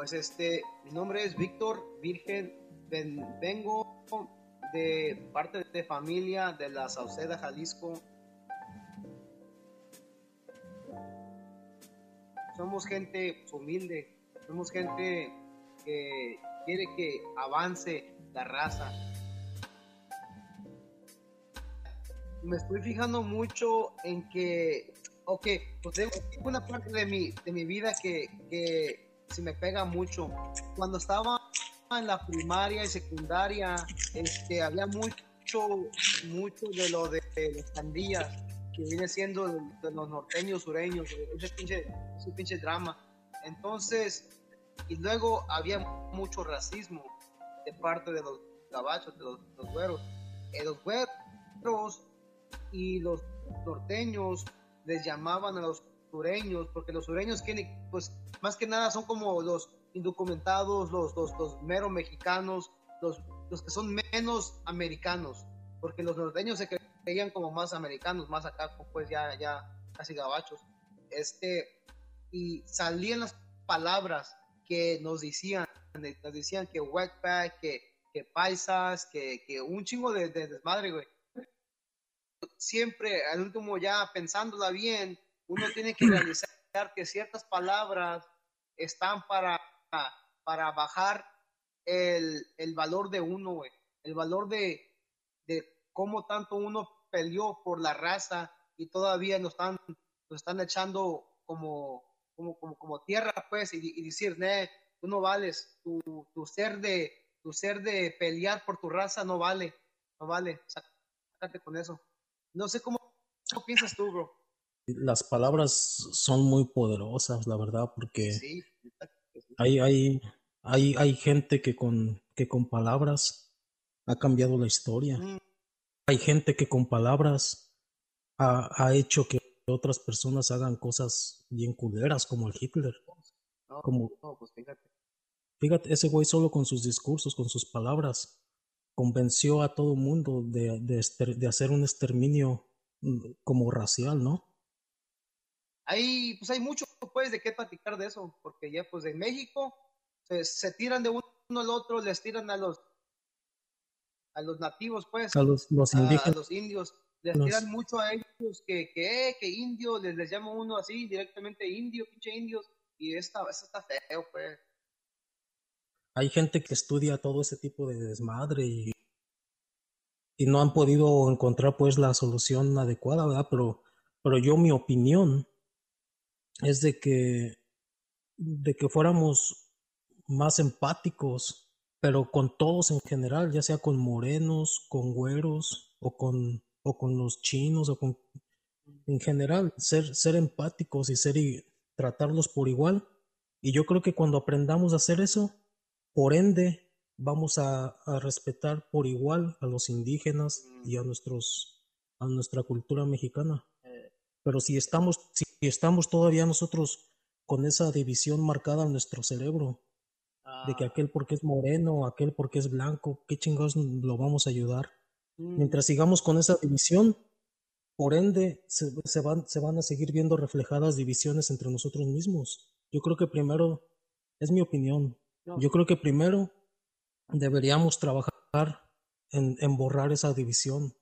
Pues este, mi nombre es Víctor Virgen, vengo de parte de familia de la Sauceda, Jalisco. Somos gente humilde, somos gente que quiere que avance la raza. Me estoy fijando mucho en que, ok, pues tengo una parte de mi, de mi vida que, que se me pega mucho. Cuando estaba en la primaria y secundaria, este, había mucho, mucho de lo de, las pandillas, que viene siendo de, los norteños, sureños, ese pinche, ese pinche drama. Entonces, y luego había mucho racismo de parte de los gabachos, de los, güeros. Eh, los güeros y los norteños les llamaban a los sureños, porque los sureños tienen, pues, más que nada son como los indocumentados, los, los, los mero mexicanos, los, los que son menos americanos, porque los norteños se creían como más americanos, más acá, pues ya, ya casi gabachos. Este, y salían las palabras que nos decían, nos decían que wetback, que, que paisas, que, que un chingo de, de desmadre, güey. Siempre, al último, ya pensándola bien, uno tiene que realizar que ciertas palabras están para, para bajar el, el valor de uno. El valor de, de cómo tanto uno peleó por la raza y todavía nos están, nos están echando como, como, como, como tierra, pues, y, decir, ne, tú no vales, tu, tu, ser de, tu ser de pelear por tu raza no vale, no vale, sácate con eso. No sé cómo, cómo piensas tú, bro. Las palabras son muy poderosas, la verdad, porque hay, hay, hay, hay gente que con, que con palabras ha cambiado la historia. Mm. Hay gente que con palabras ha, ha hecho que otras personas hagan cosas bien culeras como el Hitler. como, pues fíjate. Fíjate, ese güey solo con sus discursos, con sus palabras, convenció a todo mundo de, de, de hacer un exterminio mm, como racial, ¿no? Hay, pues hay mucho pues de qué platicar de eso, porque ya pues en México se, se tiran de uno al otro, les tiran a los a los nativos pues, a los, los indígenas. A, los indios, les tiran mucho a ellos que, que, que indios, les, les llama uno así directamente indio, pinche indios, y esta, eso está feo pues. Hay gente que estudia todo ese tipo de desmadre y, y no han podido encontrar pues la solución adecuada, ¿verdad? Pero, pero yo mi opinión es de que, de que fuéramos más empáticos, pero con todos en general, ya sea con morenos, con güeros o con, o con los chinos o con, en general, ser, ser empáticos y ser y tratarlos por igual. Y yo creo que cuando aprendamos a hacer eso, por ende, vamos a, a respetar por igual a los indígenas y a nuestros, a nuestra cultura mexicana. Pero si estamos, si estamos todavía nosotros con esa división marcada en nuestro cerebro, de que ah. aquel porque es moreno, aquel porque es blanco, ¿qué chingados lo vamos a ayudar? Mm. Mientras sigamos con esa división, por ende se, se, van, se van a seguir viendo reflejadas divisiones entre nosotros mismos. Yo creo que primero, es mi opinión, yo creo que primero deberíamos trabajar en, en borrar esa división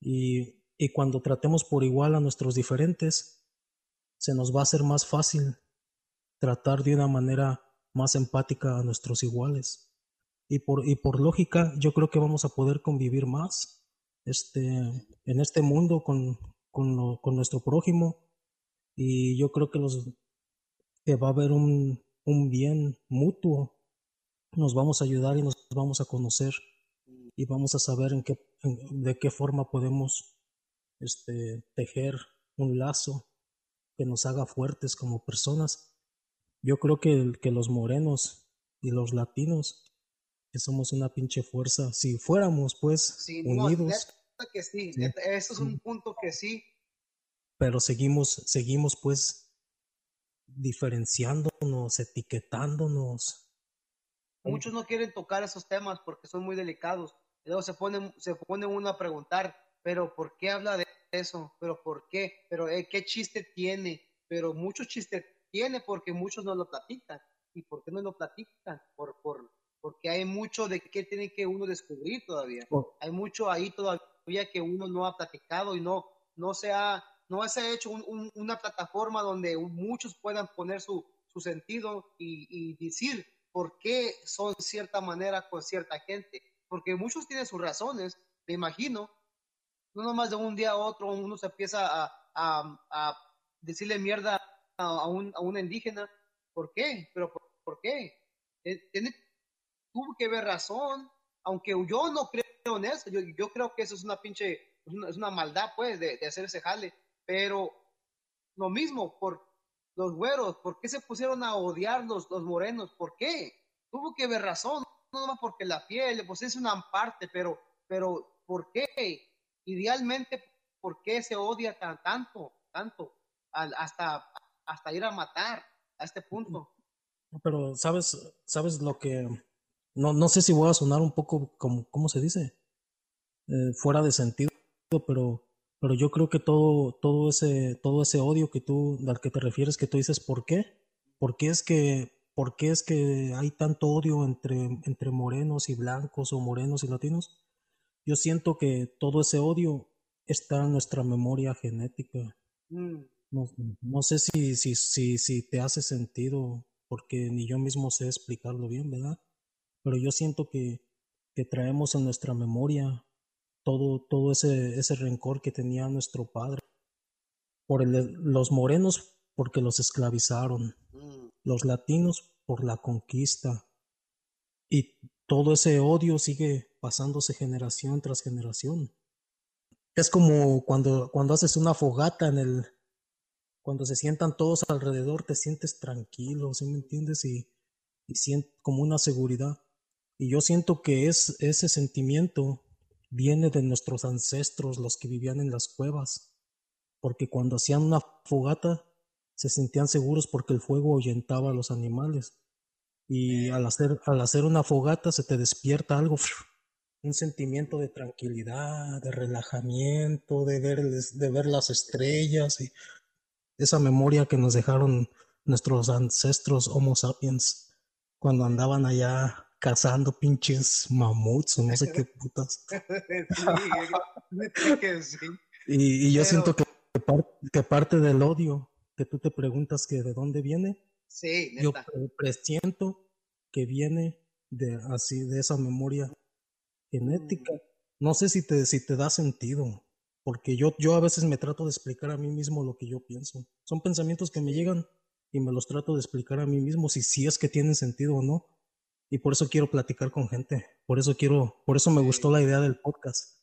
y y cuando tratemos por igual a nuestros diferentes, se nos va a hacer más fácil tratar de una manera más empática a nuestros iguales. Y por, y por lógica, yo creo que vamos a poder convivir más este, en este mundo con, con, con nuestro prójimo. Y yo creo que, los, va a haber un, un bien mutuo. Nos vamos a ayudar y nos vamos a conocer y vamos a saber en qué, de qué forma podemos este, tejer un lazo que nos haga fuertes como personas. Yo creo que, que los morenos y los latinos, que somos una pinche fuerza, si fuéramos pues unidos. que sí, eso es un punto que sí. Pero seguimos, seguimos pues diferenciándonos, etiquetándonos. Muchos no quieren tocar esos temas porque son muy delicados. Luego se pone, se pone uno a preguntar, pero ¿por qué habla de eso? ¿Pero por qué? ¿Pero eh, qué chiste tiene? Pero mucho chiste tiene porque muchos no lo platican. y por qué no lo platican, por, por, porque hay mucho de qué tiene que uno descubrir todavía. Oh. Hay mucho ahí todavía que uno no ha platicado y no, no se ha, no se ha hecho una plataforma donde muchos puedan poner su, su sentido y, y, decir por qué son cierta manera con cierta gente. Porque muchos tienen sus razones, me imagino. No nomás de un día a otro uno se empieza a, decirle mierda a, un, a indígena. ¿Por qué? ¿Pero por, qué? Eh, tuvo que ver razón, aunque yo no creo en eso, yo, yo creo que eso es una pinche, una, es una maldad pues de, de, hacer ese jale, pero lo mismo por los güeros, ¿por qué se pusieron a odiar los, los morenos? ¿Por qué? Tuvo que ver razón, no más porque la piel, pues es una parte, pero, pero ¿por qué? Idealmente, ¿por qué se odia tan, tanto, tanto, hasta, hasta ir a matar a este punto? Pero, ¿sabes, sabes lo que no, no sé si voy a sonar un poco como, ¿cómo se dice? Eh, fuera de sentido, pero, pero yo creo que todo, todo ese, todo ese odio que tú, al que te refieres, que tú dices, ¿por qué? ¿Por qué es que, por qué es que hay tanto odio entre, entre morenos y blancos o morenos y latinos? Yo siento que todo ese odio está en nuestra memoria genética. Mm. No, no, sé si, si, si, si te hace sentido, porque ni yo mismo sé explicarlo bien, ¿verdad? pero yo siento que, que traemos en nuestra memoria todo, todo ese, ese rencor que tenía nuestro padre. Por el, los morenos porque los esclavizaron, mm. los latinos por la conquista. Y todo ese odio sigue pasándose generación tras generación. Es como cuando, cuando haces una fogata en el, cuando se sientan todos alrededor, te sientes tranquilo, ¿sí me entiendes? Y, y sientes como una seguridad. Y yo siento que es, ese sentimiento viene de nuestros ancestros, los que vivían en las cuevas, porque cuando hacían una fogata se sentían seguros porque el fuego ahuyentaba a los animales. Y al hacer, al hacer una fogata se te despierta algo, un sentimiento de tranquilidad, de relajamiento, de ver, de ver las estrellas y esa memoria que nos dejaron nuestros ancestros Homo sapiens cuando andaban allá cazando pinches mamuts o no sé qué putas. Y, y, yo siento que, que, parte del odio que tú te preguntas que de dónde viene, sí, yo presiento que viene de así de esa memoria genética. Mm. No sé si te, si te da sentido, porque yo, yo a veces me trato de explicar a mí mismo lo que yo pienso. Son pensamientos que me llegan y me los trato de explicar a mí mismo si, si es que tienen sentido o no y por eso quiero platicar con gente. Por eso quiero, por eso me gustó la idea del podcast.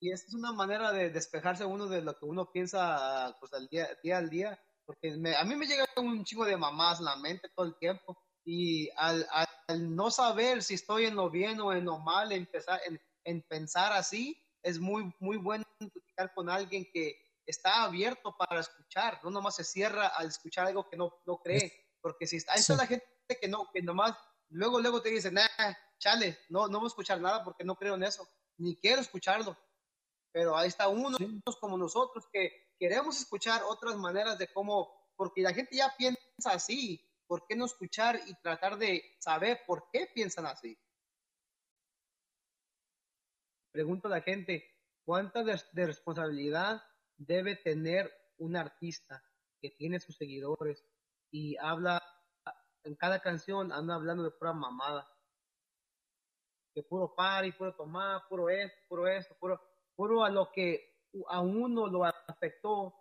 Y esta es una manera de despejarse uno de lo que uno piensa pues al día, día al día, porque a mí me llega un chingo de mamás en la mente todo el tiempo y al, al, no saber si estoy en lo bien o en lo mal, empezar en, en pensar así, es muy muy bueno platicar con alguien que está abierto para escuchar, no nomás se cierra al escuchar algo que no, no cree, porque si está, ahí está la gente que no, que nomás luego, luego te dicen, nah, chale, no, no voy a escuchar nada porque no creo en eso, ni quiero escucharlo. Pero ahí está uno como nosotros que queremos escuchar otras maneras de cómo, porque la gente ya piensa así, ¿por qué no escuchar y tratar de saber por qué piensan así? Pregunto a la gente, ¿cuánta de, responsabilidad debe tener un artista que tiene sus seguidores y habla en cada canción anda hablando de pura mamada. Que puro party, puro tomar, puro esto, puro esto, puro, puro a lo que a uno lo afectó.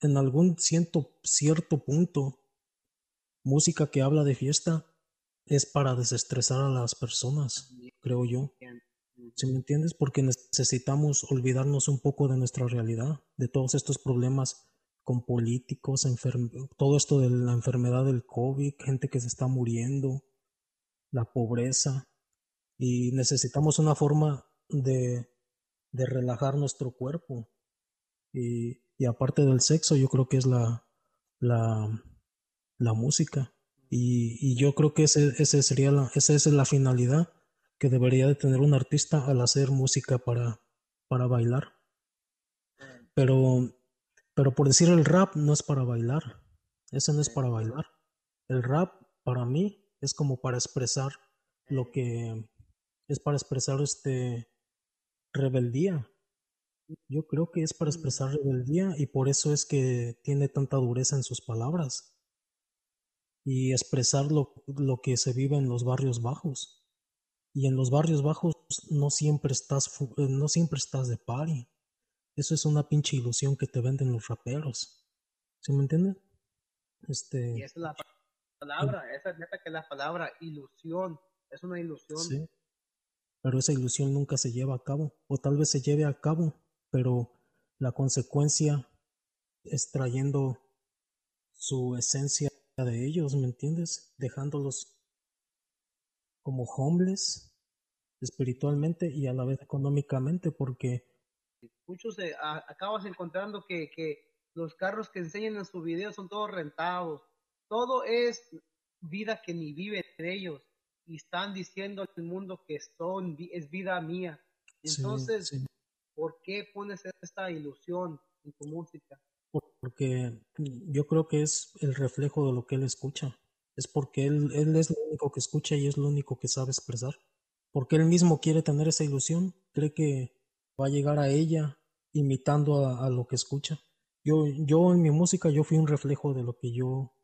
En algún ciento, cierto punto, música que habla de fiesta es para desestresar a las personas, creo yo. ¿Sí me entiendes? Porque necesitamos olvidarnos un poco de nuestra realidad, de todos estos problemas con políticos, todo esto de la enfermedad del COVID, gente que se está muriendo, la pobreza, y necesitamos una forma de, de relajar nuestro cuerpo. Y, y, aparte del sexo, yo creo que es la, la, la música. Y, y, yo creo que ese, ese sería la, esa es la finalidad que debería de tener un artista al hacer música para, para bailar. Pero pero por decir el rap no es para bailar. Ese no es para bailar. El rap para mí es como para expresar lo que es para expresar este rebeldía. Yo creo que es para expresar rebeldía y por eso es que tiene tanta dureza en sus palabras y expresar lo, lo que se vive en los barrios bajos. Y en los barrios bajos no siempre estás, no siempre estás de party. Eso es una pinche ilusión que te venden los raperos. ¿Sí me entienden? Este... Y esa es la palabra, esa es neta que la palabra ilusión, es una ilusión. Sí. Pero esa ilusión nunca se lleva a cabo, o tal vez se lleve a cabo, pero la consecuencia es trayendo su esencia de ellos, ¿me entiendes? Dejándolos como homeless espiritualmente y a la vez económicamente, porque muchos eh, acabas encontrando que, que los carros que enseñan en su video son todos rentados, todo es vida que ni viven ellos y están diciendo al mundo que son, es vida mía. Entonces, ¿por qué pones esta ilusión en tu música? Porque yo creo que es el reflejo de lo que él escucha. Es porque él, él es lo único que escucha y es lo único que sabe expresar. Porque él mismo quiere tener esa ilusión, cree que va a llegar a ella imitando a, lo que escucha. Yo, yo en mi música yo fui un reflejo de lo que yo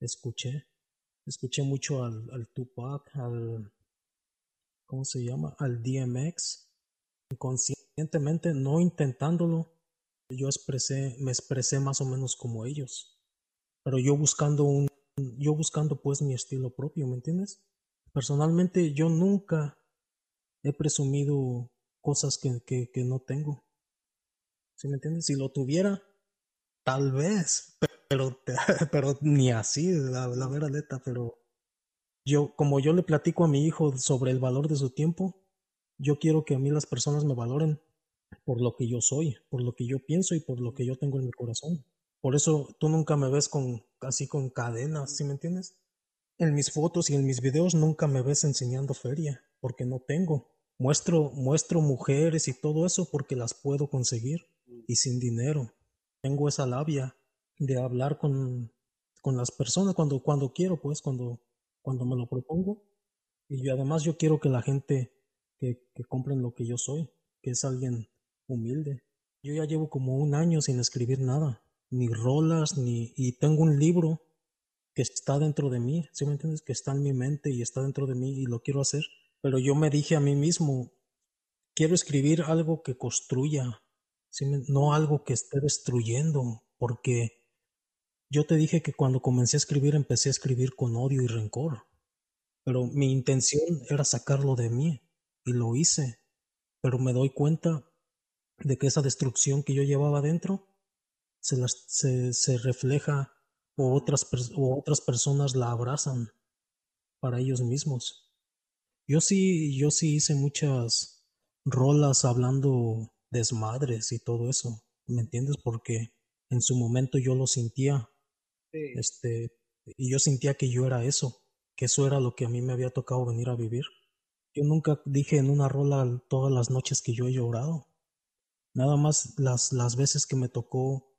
escuché. Escuché mucho al, al Tupac, al ¿cómo se llama? al DMX. Inconscientemente, no intentándolo, yo expresé, me expresé más o menos como ellos. Pero yo buscando un, yo buscando pues mi estilo propio, ¿me entiendes? Personalmente yo nunca he presumido cosas que, que, no tengo. ¿Sí me entiendes? Si lo tuviera, tal vez, pero, pero ni así, la, la vera pero yo, como yo le platico a mi hijo sobre el valor de su tiempo, yo quiero que a mí las personas me valoren por lo que yo soy, por lo que yo pienso y por lo que yo tengo en mi corazón. Por eso tú nunca me ves con así con cadenas, ¿sí me entiendes? En mis fotos y en mis videos nunca me ves enseñando feria, porque no tengo. Muestro, muestro mujeres y todo eso porque las puedo conseguir y sin dinero. Tengo esa labia de hablar con, con las personas cuando, cuando quiero, pues, cuando, cuando me lo propongo. Y además yo quiero que la gente que, que compren lo que yo soy, que es alguien humilde. Yo ya llevo como un año sin escribir nada, ni rolas, ni... y tengo un libro que está dentro de mí, ¿sí me entiendes? Que está en mi mente y está dentro de mí y lo quiero hacer. Pero yo me dije a mí mismo, quiero escribir algo que construya, ¿sí no algo que esté destruyendo, porque yo te dije que cuando comencé a escribir empecé a escribir con odio y rencor, pero mi intención era sacarlo de mí y lo hice, pero me doy cuenta de que esa destrucción que yo llevaba dentro se, las, se, se refleja o otras, o otras personas la abrazan para ellos mismos. Yo sí, yo sí hice muchas rolas hablando desmadres y todo eso, ¿me entiendes? Porque en su momento yo lo sentía, este, y yo sentía que yo era eso, que eso era lo que a mí me había tocado venir a vivir. Yo nunca dije en una rola todas las noches que yo he llorado. Nada más las, las veces que me tocó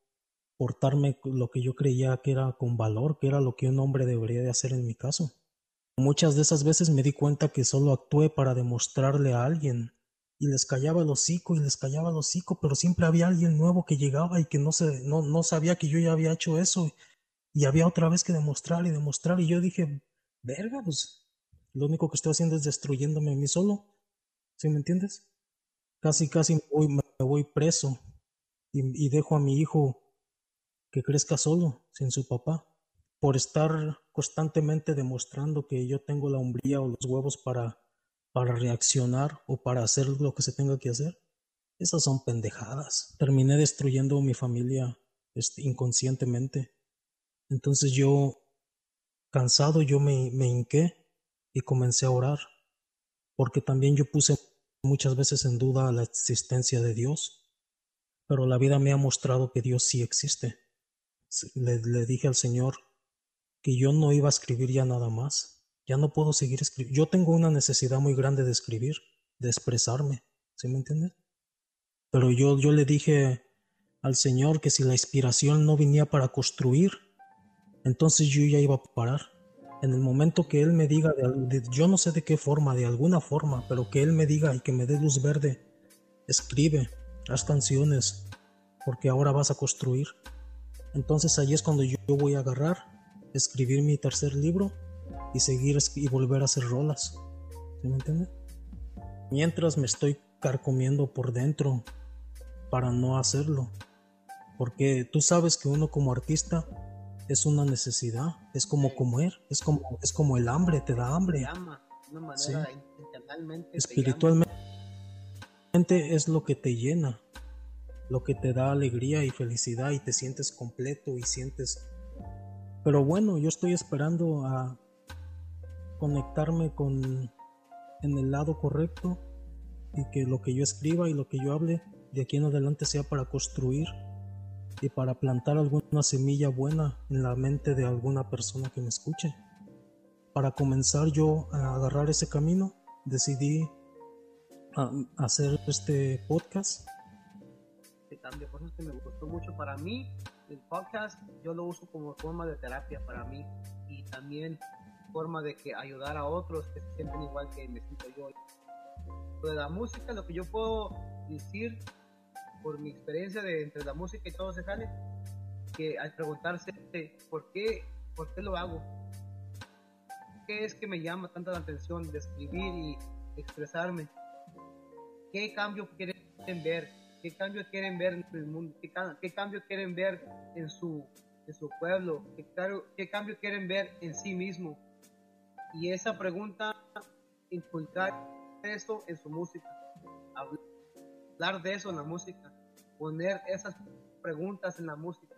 portarme lo que yo creía que era con valor, que era lo que un hombre debería de hacer en mi caso. Muchas de esas veces me di cuenta que solo actué para demostrarle a alguien y les callaba el hocico y les callaba el hocico, pero siempre había alguien nuevo que llegaba y que no, se, no, no sabía que yo ya había hecho eso y había otra vez que demostrar y demostrar y yo dije, verga, pues lo único que estoy haciendo es destruyéndome a mí solo, ¿sí me entiendes? Casi, casi voy, voy preso y, dejo a mi hijo que crezca solo, sin su papá, por estar constantemente demostrando que yo tengo la hombría o los huevos para, para reaccionar o para hacer lo que se tenga que hacer. Esas son pendejadas. Terminé destruyendo mi familia este, inconscientemente. Entonces yo, cansado, yo me, me hinqué y comencé a orar, porque también yo puse muchas veces en duda la existencia de Dios, pero la vida me ha mostrado que Dios sí existe. Le, dije al Señor que yo no iba a escribir ya nada más, ya no puedo seguir escribiendo. Yo tengo una necesidad muy grande de escribir, de expresarme, ¿sí me entiendes? Pero yo, yo le dije al Señor que si la inspiración no venía para construir, entonces yo ya iba a parar En el momento que Él me diga, yo no sé de qué forma, de alguna forma, pero que Él me diga y que me dé luz verde, escribe, haz canciones, porque ahora vas a construir. Entonces ahí es cuando yo voy a agarrar, escribir mi tercer libro y seguir y volver a hacer rolas. ¿Sí me entiendes? Mientras me estoy carcomiendo por dentro para no hacerlo. Porque tú sabes que uno como artista es una necesidad, es como comer, es como, es como el hambre, te da hambre. Espiritualmente es lo que te llena, lo que te da alegría y felicidad y te sientes completo y sientes... Pero bueno, yo estoy esperando a conectarme con en el lado correcto y que lo que yo escriba y lo que yo hable de aquí en adelante sea para construir y para plantar alguna semilla buena en la mente de alguna persona que me escuche. Para comenzar yo a agarrar ese camino, decidí hacer este podcast. Este cambio, cosas que me gustó mucho para mí. El podcast yo lo uso como forma de terapia para mí y también forma de que ayudar a otros que se sienten igual que me siento yo. De la música, lo que yo puedo decir por mi experiencia de entre la música y todo se jale, que al preguntarse por qué, por qué lo hago, qué es que me llama tanta la atención de escribir y expresarme, qué cambio quieren ver, qué cambio quieren ver en el mundo, qué, cambio quieren ver en su, en su pueblo, qué, qué cambio quieren ver en sí mismo. Y esa pregunta, inculcar eso en su música, hablar de eso en la música, poner esas preguntas en la música